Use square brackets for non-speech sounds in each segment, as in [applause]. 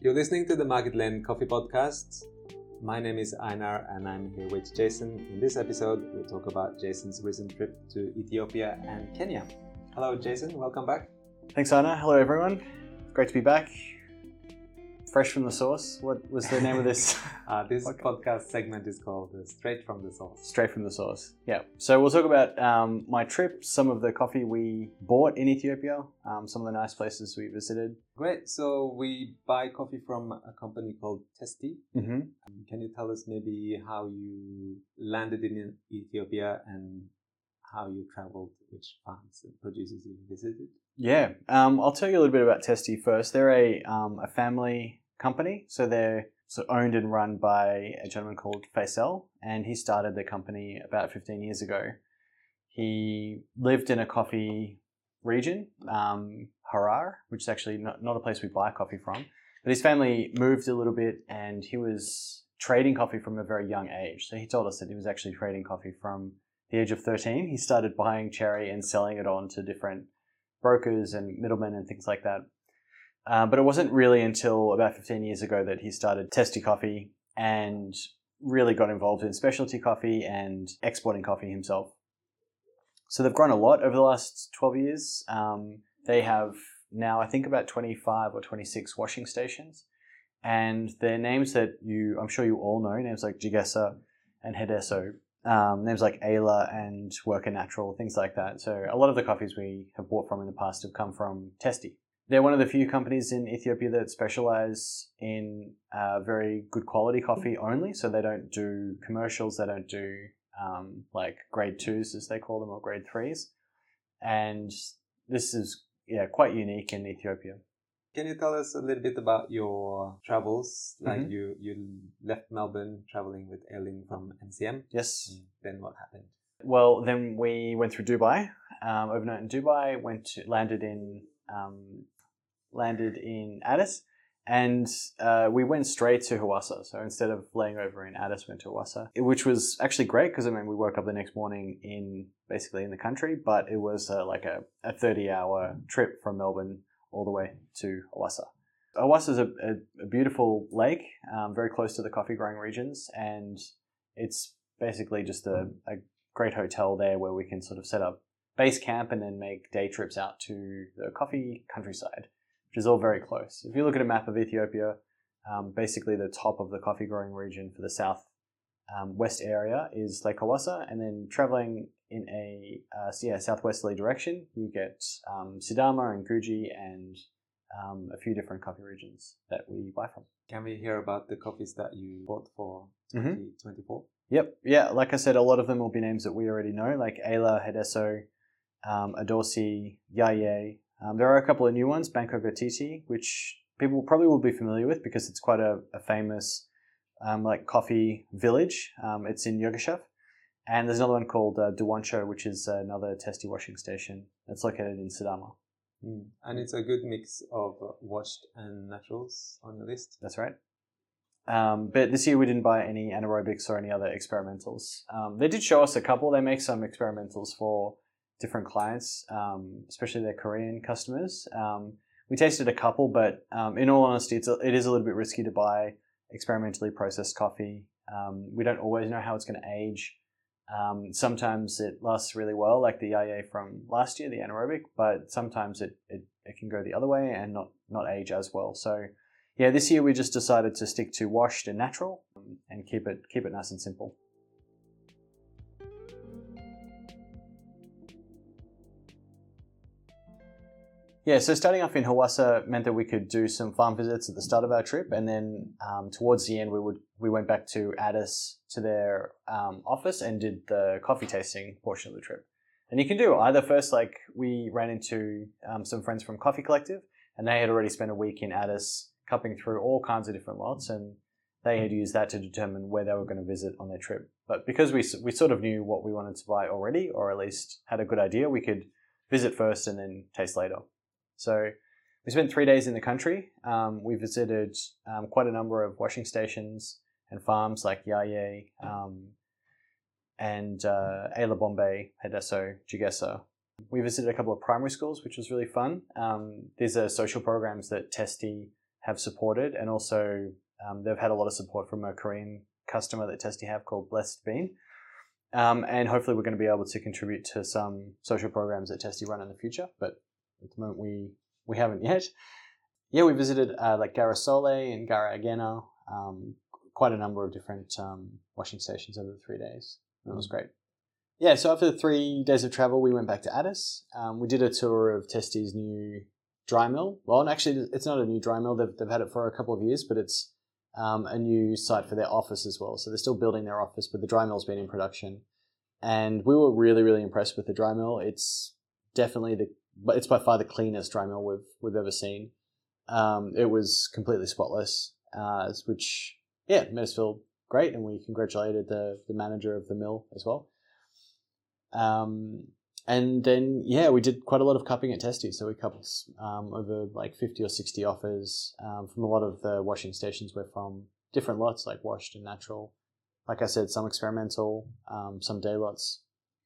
You're listening to the Market Lane Coffee Podcast. My name is Einar and I'm here with Jason. In this episode, we'll talk about Jason's recent trip to Ethiopia and Kenya. Hello, Jason. Welcome back. Thanks, Anna. Hello, everyone. Great to be back. Fresh from the source. What was the name of this? [laughs] Uh, this podcast segment is called uh, Straight from the Source. Straight from the source. Yeah. So we'll talk about um, my trip, some of the coffee we bought in Ethiopia, um, some of the nice places we visited. Great. So we buy coffee from a company called Testi. Mm-hmm. Um, Can you tell us maybe how you landed in Ethiopia and how you traveled, which farms and producers you visited? Yeah. Um, I'll tell you a little bit about Testi first. They're a, um, a family company, so they're so owned and run by a gentleman called Faisal, and he started the company about 15 years ago. He lived in a coffee region, um, Harar, which is actually not, not a place we buy coffee from. But his family moved a little bit, and he was trading coffee from a very young age. So he told us that he was actually trading coffee from the age of 13. He started buying cherry and selling it on to different brokers and middlemen and things like that. Uh, but it wasn't really until about 15 years ago that he started Testi Coffee and really got involved in specialty coffee and exporting coffee himself. So they've grown a lot over the last 12 years. Um, they have now, I think, about 25 or 26 washing stations. And they're names that you, I'm sure you all know, names like Jigesa and Hedeso, um, names like Ayla and Worka Natural, things like that. So a lot of the coffees we have bought from in the past have come from Testi. They're one of the few companies in Ethiopia that specialize in uh, very good quality coffee only. So they don't do commercials, they don't do um, like grade twos, as they call them, or grade threes. And this is yeah quite unique in Ethiopia. Can you tell us a little bit about your travels? Like Mhm. you, you left Melbourne traveling with Elin from MCM. Yes. Then what happened? Well, then we went through Dubai, um, overnight in Dubai. Went to landed in um, landed in Addis, and uh, we went straight to Hawassa. So instead of laying over in Addis, went to Hawassa, which was actually great because I mean we woke up the next morning in basically in the country, but it was uh, like a, a thirty hour trip from Melbourne all the way to Hawassa. Hawassa is a, a, a beautiful lake, um, very close to the coffee growing regions, and it's basically just a, a great hotel there where we can sort of set up base camp and then make day trips out to the coffee countryside, which is all very close. If you look at a map of Ethiopia, um, basically the top of the coffee growing region for the south um, west area is Lake Hawassa, and then traveling in a uh, yeah, southwesterly direction, you get um, Sidama and Guji and um, a few different coffee regions that we buy from. Can we hear about the coffees that you bought for Mhm. 2024? Yep. Yeah. Like I said, a lot of them will be names that we already know, like Ayla, Hedeso, um, Adorsi, Yaye. Um, there are a couple of new ones, Banko Gotiti, which people probably will be familiar with because it's quite a, a famous um, like coffee village. Um, it's in Yirgacheffe. And there's another one called uh, which is another Testi washing station. It's located in Sidama. Mm. And it's a good mix of washed and naturals on the list. That's right. Um, but this year we didn't buy any anaerobics or any other experimentals. Um, they did show us a couple. They make some experimentals for different clients, um, especially their Korean customers. Um, we tasted a couple, but um, in all honesty, it's a, it is a little bit risky to buy experimentally processed coffee. Um, we don't always know how it's going to age. Um, sometimes it lasts really well, like the IA from last year, the anaerobic, but sometimes it, it, it can go the other way and not, not age as well. So yeah, this year we just decided to stick to washed and natural um, and keep it keep it nice and simple. Yeah, so starting off in Hawassa meant that we could do some farm visits at the start of our trip, and then um, towards the end we would we went back to Addis to their um, office and did the coffee tasting portion of the trip. And you can do either first, like we ran into um, some friends from Coffee Collective, and they had already spent a week in Addis cupping through all kinds of different lots, and they had used that to determine where they were going to visit on their trip. But because we we sort of knew what we wanted to buy already, or at least had a good idea, we could visit first and then taste later. So we spent three days in the country. Um, we visited um, quite a number of washing stations and farms like Yaye um, and uh, Ayla Bombay, Hedeso, Jigesa. We visited a couple of primary schools, which was really fun. Um, these are social programs that Testi have supported, and also um, they've had a lot of support from a Korean customer that Testi have called Blessed Bean. Um, and hopefully, we're going to be able to contribute to some social programs that Testi run in the future. But at the moment, we we haven't [laughs] yet. Yeah, we visited uh, like Garasole and Gara Agena, um, quite a number of different um, washing stations over the three days. It was great. Yeah, so after three days of travel, we went back to Addis. Um, we did a tour of Testi's new dry mill. Well, actually, it's not a new dry mill. They've, they've had it for a couple of years, but it's um, a new site for their office as well. So they're still building their office, but the dry mill's been in production. And we were really, really impressed with the dry mill. It's definitely the, but it's by far the cleanest dry mill we've we've ever seen. Um, it was completely spotless, uh, which yeah made us feel great, and we congratulated the the manager of the mill as well. Um, and then yeah, we did quite a lot of cupping at Testi. So we cupped um, over like fifty or sixty offers um, from a lot of the washing stations. We're from different lots, like washed and natural. Like I said, some experimental, um, some day lots.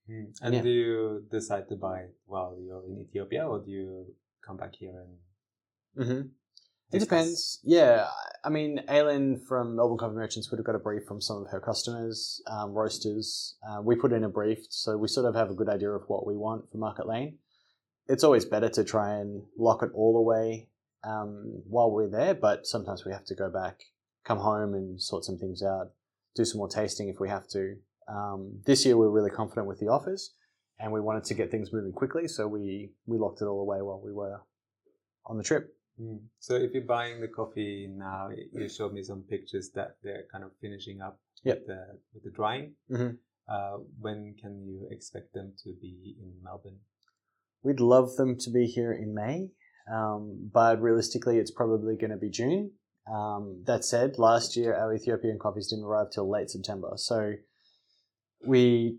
Mm. And Yeah. do you decide to buy while you're in Ethiopia, or do you come back here and Mm-hmm. It depends. Yeah, I mean, Aileen from Melbourne Coffee Merchants would have got a brief from some of her customers, um, roasters. Uh, we put in a brief, so we sort of have a good idea of what we want for Market Lane. It's always better to try and lock it all away um, while we're there, but sometimes we have to go back, come home, and sort some things out, do some more tasting if we have to. Um, this year, we were really confident with the offers, and we wanted to get things moving quickly, so we we locked it all away while we were on the trip. Mm. So if you're buying the coffee now, you showed me some pictures that they're kind of finishing up Yep. with the with the drying. Mhm. Uh, when can you expect them to be in Melbourne? We'd love them to be here in May, um, but realistically, it's probably going to be June. Um, that said, last year our Ethiopian coffees didn't arrive till late September, so we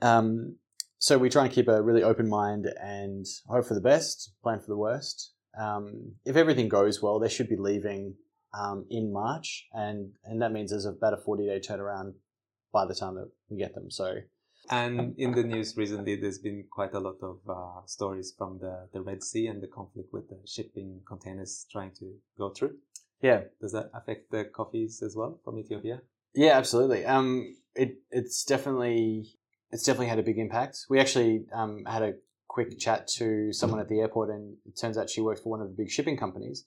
um, so we try and keep a really open mind and hope for the best, plan for the worst. Um, if everything goes well, they should be leaving um, in March, and and that means there's about a forty day turnaround by the time that we get them. So And in the news recently, there's been quite a lot of uh, stories from the, the Red Sea and the conflict with the shipping containers trying to go through. yeah, Does that affect the coffees as well from Ethiopia? Yeah, absolutely. Um, it it's definitely it's definitely had a big impact. We actually um, had a quick chat to someone at the airport, and it turns out she worked for one of the big shipping companies,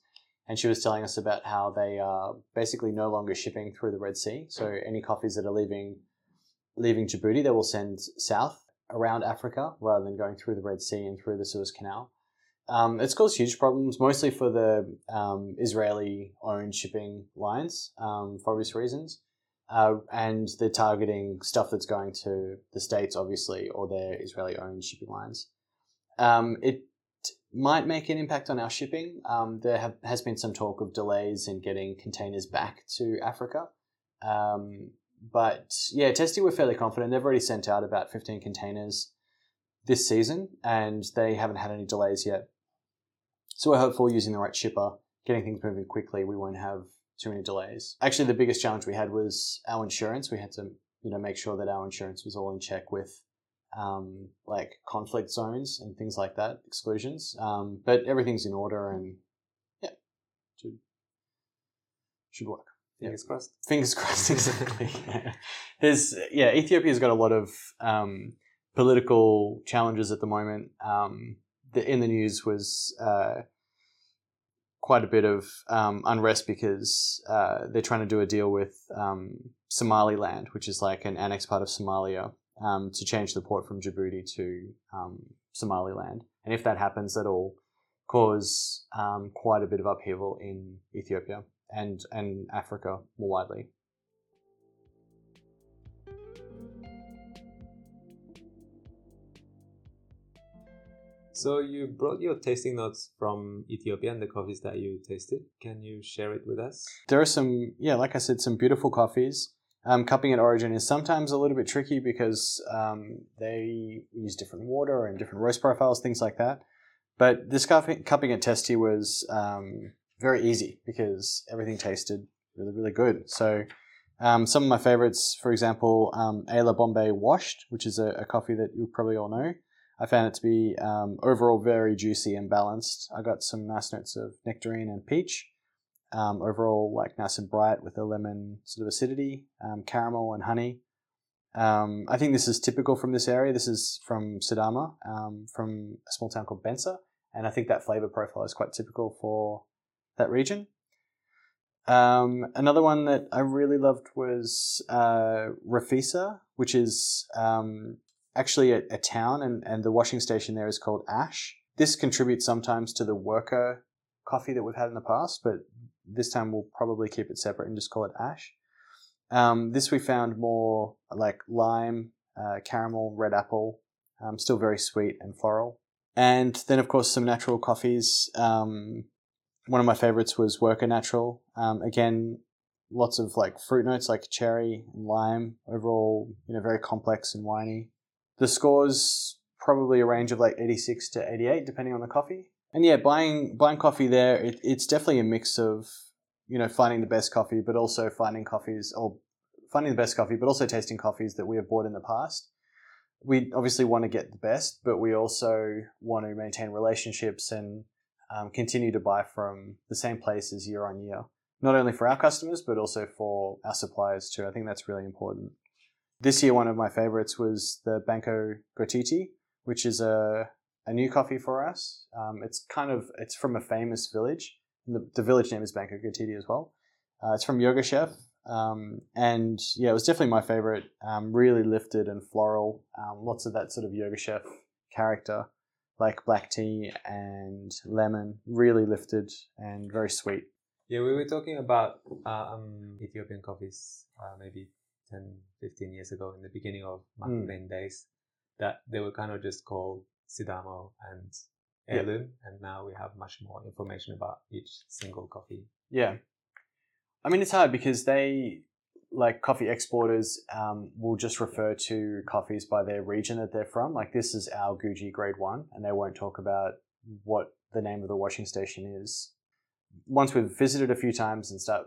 and she was telling us about how they are basically no longer shipping through the Red Sea. So any coffees that are leaving leaving Djibouti, they will send south around Africa rather than going through the Red Sea and through the Suez Canal. Um, it's caused huge problems, mostly for the um, Israeli-owned shipping lines um, for obvious reasons. Uh, and they're targeting stuff that's going to the states, obviously, or their Israeli-owned shipping lines. Um, it might make an impact on our shipping. Um, there have, has been some talk of delays in getting containers back to Africa. Um, but yeah, Testi were fairly confident. They've already sent out about 15 containers this season, and they haven't had any delays yet. So we're hopeful using the right shipper, getting things moving quickly, we won't have too many delays. Actually, the biggest challenge we had was our insurance. We had to, you know, make sure that our insurance was all in check with, um, like conflict zones and things like that, exclusions. Um, but everything's in order, and yeah, should should work. Yeah. Fingers crossed. Fingers crossed, [laughs] exactly. yeah. There's yeah, Ethiopia's got a lot of um, political challenges at the moment. Um, the, in the news was uh, quite a bit of um, unrest because uh, they're trying to do a deal with um, Somaliland, which is like an annexed part of Somalia, um, to change the port from Djibouti to um, Somaliland. And if that happens, that'll cause um, quite a bit of upheaval in Ethiopia and and Africa more widely. So you brought your tasting notes from Ethiopia and the coffees that you tasted. Can you share it with us? There are some, yeah, like I said, some beautiful coffees. Um, cupping at origin is sometimes a little bit tricky because um, they use different water and different roast profiles, things like that. But this cupping, at Testi was um, very easy because everything tasted really, really good. So um, some of my favorites, for example, um, Ayla Bombay Washed, which is a, a coffee that you probably all know. I found it to be um, overall very juicy and balanced. I got some nice notes of nectarine and peach. Um, overall, like nice and bright with a lemon sort of acidity, um, caramel and honey. Um, I think this is typical from this area. This is from Sidama, um, from a small town called Bensa, and I think that flavor profile is quite typical for that region. Um, another one that I really loved was uh, Rafisa, which is um, actually a, a, town, and, and the washing station there is called Ash. This contributes sometimes to the Worka coffee that we've had in the past, but this time we'll probably keep it separate and just call it Ash. Um, this we found more like lime, uh, caramel, red apple, um, still very sweet and floral. And then, of course, some natural coffees. Um, one of my favorites was Worka Natural. Um, again, lots of like fruit notes like cherry and lime. Overall, you know, very complex and winey. The scores probably a range of like 86 to 88 depending on the coffee. And yeah, buying buying coffee there, it, it's definitely a mix of you know finding the best coffee, but also finding coffees or finding the best coffee, but also tasting coffees that we have bought in the past. We obviously want to get the best, but we also want to maintain relationships and um, continue to buy from the same places year on year, not only for our customers, but also for our suppliers too. I think that's really important. This year, one of my favorites was the Banko Gotiti, which is a, a new coffee for us. Um, it's kind of, it's from a famous village. The, the village name is Banko Gotiti as well. Uh, it's from Yirgacheffe. Um, and yeah, it was definitely my favorite. Um, really lifted and floral. Um, lots of that sort of Yirgacheffe character like black tea and lemon, really lifted and very sweet. Yeah, we were talking about um, Ethiopian coffees uh, maybe 10, 15 years ago in the beginning of Market Lane mm. days that they were kind of just called Sidamo and Heirloom, yeah. and now we have much more information about each single coffee. Yeah. I mean, it's hard because they like coffee exporters um, will just refer to coffees by their region that they're from. Like this is our Guji Grade One, and they won't talk about what the name of the washing station is. Once we've visited a few times and start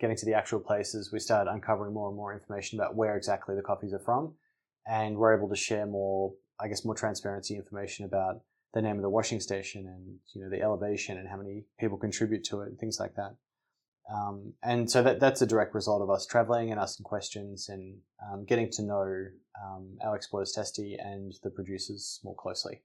getting to the actual places, we start uncovering more and more information about where exactly the coffees are from, and we're able to share more, I guess, more transparency information about the name of the washing station and you know the elevation and how many people contribute to it and things like that. Um, and so that, that's a direct result of us traveling and asking questions and um, getting to know um, our explorers Testi and the producers more closely.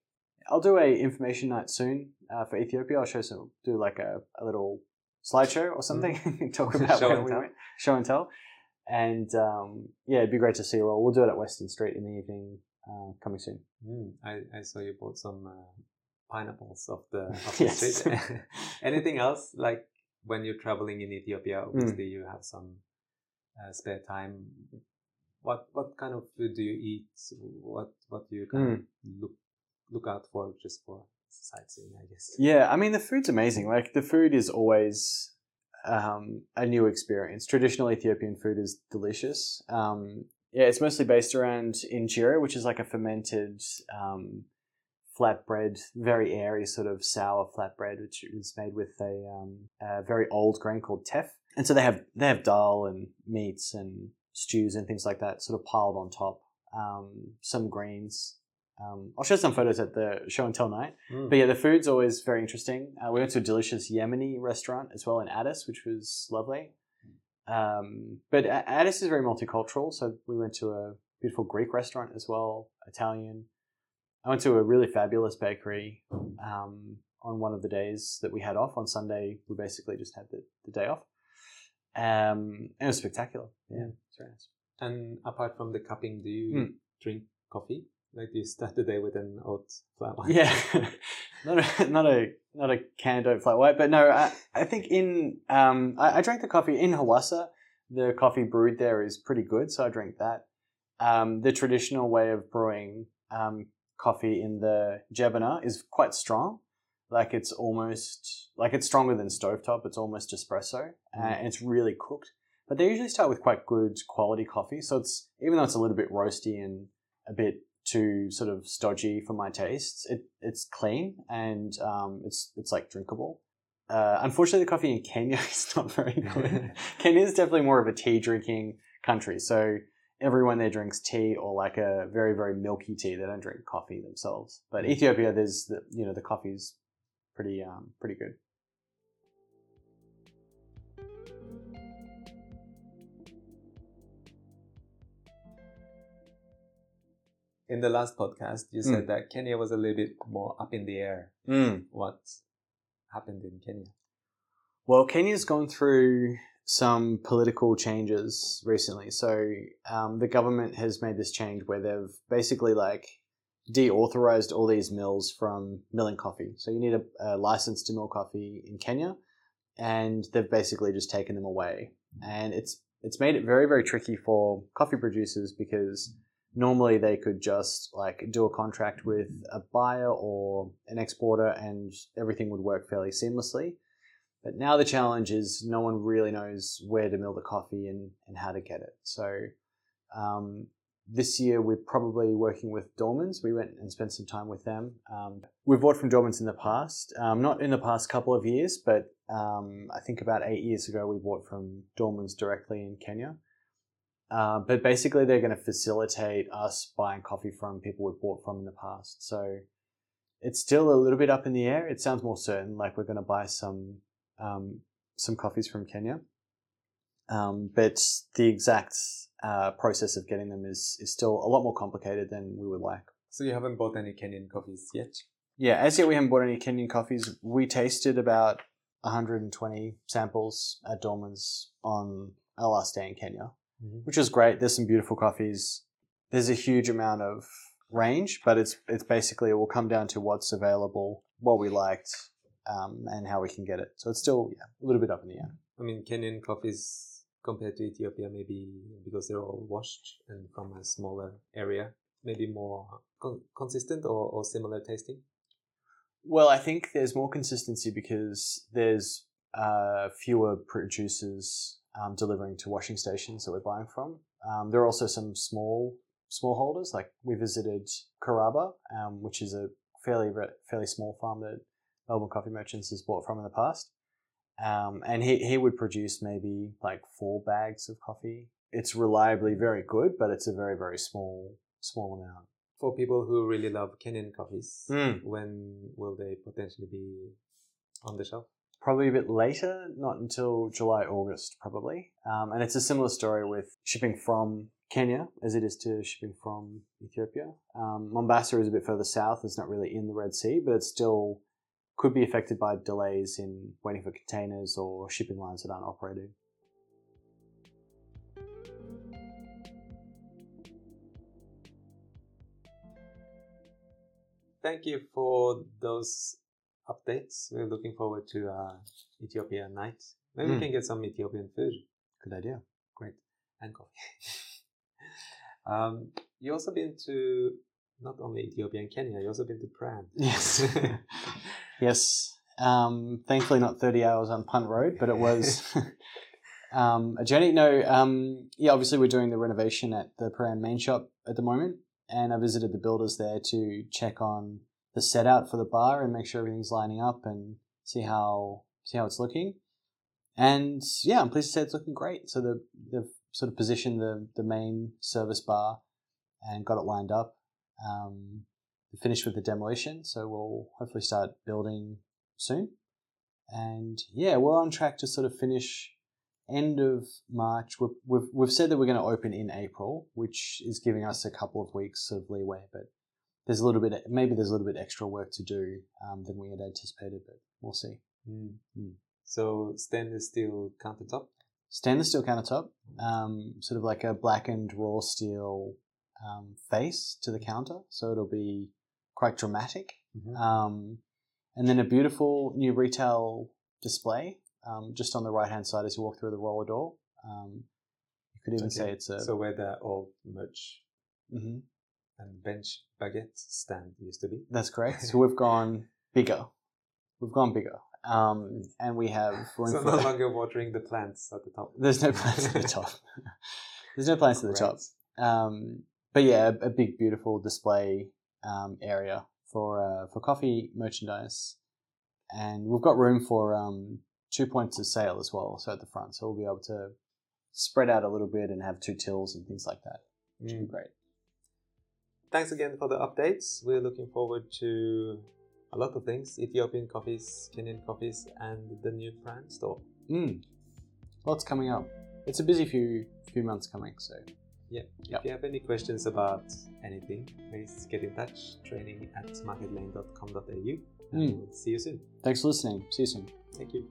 I'll do a information night soon uh, for Ethiopia. I'll show some, do like a, a little slideshow or something, [laughs] mm. talk [laughs] about show where we went, show and tell. And um, yeah, it'd be great to see you all. We'll do it at Western Street in the evening, uh, coming soon. Mm, I, I saw you bought some uh, pineapples off the, [laughs] off the yes. street. Anything else like when you're traveling in Ethiopia, hmm. obviously mm. you have some uh, spare time. What what kind of food do you eat? What what do you kind mm. of look look out for just for sightseeing? I guess. Yeah, I mean the food's amazing. Like the food is always um, a new experience. Traditional Ethiopian food is delicious. Um, yeah, it's mostly based around injera, which is like a fermented um, flatbread, very airy sort of sour flatbread, which is made with a, um, a, very old grain called teff. And so they have they have dal and meats and stews and things like that, sort of piled on top. Um, some greens. Um, I'll show some photos at the show and tell night. Mm. But yeah, the food's always very interesting. Uh, we went to a delicious Yemeni restaurant as well in Addis, which was lovely. Um, but Addis is very multicultural, so we went to a beautiful Greek restaurant as well, Italian. I went to a really fabulous bakery um, on one of the days that we had off. On Sunday, we basically just had the, the day off. Um, and it was spectacular. Yeah, it's very nice. And apart from the cupping, do you mm. drink coffee? Like you start the day with an oat flat white? Yeah, [laughs] not a not a not a canned oat flat white, but no, I, I think in um, I, I drank the coffee in Hawassa. The coffee brewed there is pretty good, so I drank that. Um, the traditional way of brewing um, coffee in the Jebana is quite strong. Like it's almost like it's stronger than stovetop. It's almost espresso, uh, mm. and it's really cooked. But they usually start with quite good quality coffee. So it's even though it's a little bit roasty and a bit too sort of stodgy for my tastes, it, it's clean and um, it's it's like drinkable. Uh, unfortunately, the coffee in Kenya [laughs] is not very good. [laughs] Kenya is definitely more of a tea drinking country, so everyone there drinks tea or like a very very milky tea. They don't drink coffee themselves. But Mm. Ethiopia, there's the you know the coffee's pretty um pretty good. In the last podcast, you Mm. said that Kenya was a little bit more up in the air. What happened in Kenya? Well, Kenya's gone through some political changes recently. So um, the government has made this change where they've basically like deauthorized all these mills from milling coffee. So you need a, a license to mill coffee in Kenya, and they've basically just taken them away. And it's it's made it very very tricky for coffee producers because normally they could just like do a contract with a buyer or an exporter and everything would work fairly seamlessly. But now the challenge is no one really knows where to mill the coffee and, and how to get it. So um, this year we're probably working with Dormans. We went and spent some time with them. Um, we've bought from Dormans in the past, um, not in the past couple of years, but um, I think about eight years ago we bought from Dormans directly in Kenya. Uh, but basically, they're going to facilitate us buying coffee from people we've bought from in the past. So it's still a little bit up in the air. It sounds more certain, like we're going to buy some um, some coffees from Kenya. Um, but the exact uh, process of getting them is is still a lot more complicated than we would like. So you haven't bought any Kenyan coffees yet? Yeah, as yet we haven't bought any Kenyan coffees. We tasted about 120 samples at Dorman's on our last day in Kenya, which is great. There's some beautiful coffees. There's a huge amount of range, but it's it's basically it will come down to what's available, what we liked, um, and how we can get it. So it's still yeah, a little bit up in the air. I mean, Kenyan coffees compared to Ethiopia, maybe because they're all washed and from a smaller area, maybe more con- consistent or, or similar tasting. Well, I think there's more consistency because there's uh, fewer producers um, delivering to washing stations that we're buying from. Um, there are also some small smallholders. Like we visited Karaba, um, which is a fairly fairly small farm that Melbourne Coffee Merchants has bought from in the past. Um, and he, he would produce maybe like four bags of coffee. It's reliably very good, but it's a very very small small amount. For people who really love Kenyan coffees, Mm. when will they potentially be on the shelf? Probably a bit later, not until July, August, probably. Um, and it's a similar story with shipping from Kenya as it is to shipping from Ethiopia. Um, Mombasa is a bit further south, it's not really in the Red Sea, but it still could be affected by delays in waiting for containers or shipping lines that aren't operating. Thank you for those updates. We're looking forward to uh, Ethiopia night. Maybe we Mm. can get some Ethiopian food. Good idea. Great. And coffee. [laughs] um, you also been to not only Ethiopia and Kenya, you also been to Prahran. Yes. [laughs] yes. Um, thankfully, not 30 hours on Punt Road, but it was [laughs] um, a journey. No, um, yeah, obviously, we're doing the renovation at the Prahran main shop at the moment. And I visited the builders there to check on the set out for the bar and make sure everything's lining up and see how see how it's looking. And yeah, I'm pleased to say it's looking great. So the, they've sort of positioned the, the main service bar and got it lined up. Um, finished with the demolition, so we'll hopefully start building soon. And yeah, we're on track to sort of finish end of March. We've we've, we've said that we're going to open in April, which is giving us a couple of weeks of leeway, but there's a little bit maybe there's a little bit extra work to do um, than we had anticipated, but we'll see. Mm. Mm. So stainless steel countertop. Stainless steel countertop, um, sort of like a blackened raw steel um, face to the counter, so it'll be quite dramatic. Mhm. Um, and then a beautiful new retail display um, just on the right hand side as you walk through the roller door. Um, you could even Okay. say it's a. So where the old merch Mhm, and bench baguette stand used to be. that's correct. So [laughs] we've gone bigger. We've gone bigger. Um, and we have [laughs] room So for. no [laughs] longer watering the plants at the top. There's no plants at the top. There's no plants at the top. Um, but yeah, a, a big, beautiful display um, area for uh, for coffee merchandise, and we've got room for um, two points of sale as well. So at the front, so we'll be able to spread out a little bit and have two tills and things like that, which would be Mm. great. Thanks again for the updates. We're looking forward to a lot of things Ethiopian coffees, Kenyan coffees, and the new brand store. Mm. Lots coming up. It's a busy few few months coming, so Yeah. Yep. If you have any questions about anything, please get in touch. Training at marketlane.com.au. And Mm. we'll see you soon. thanks for listening. See you soon. Thank you.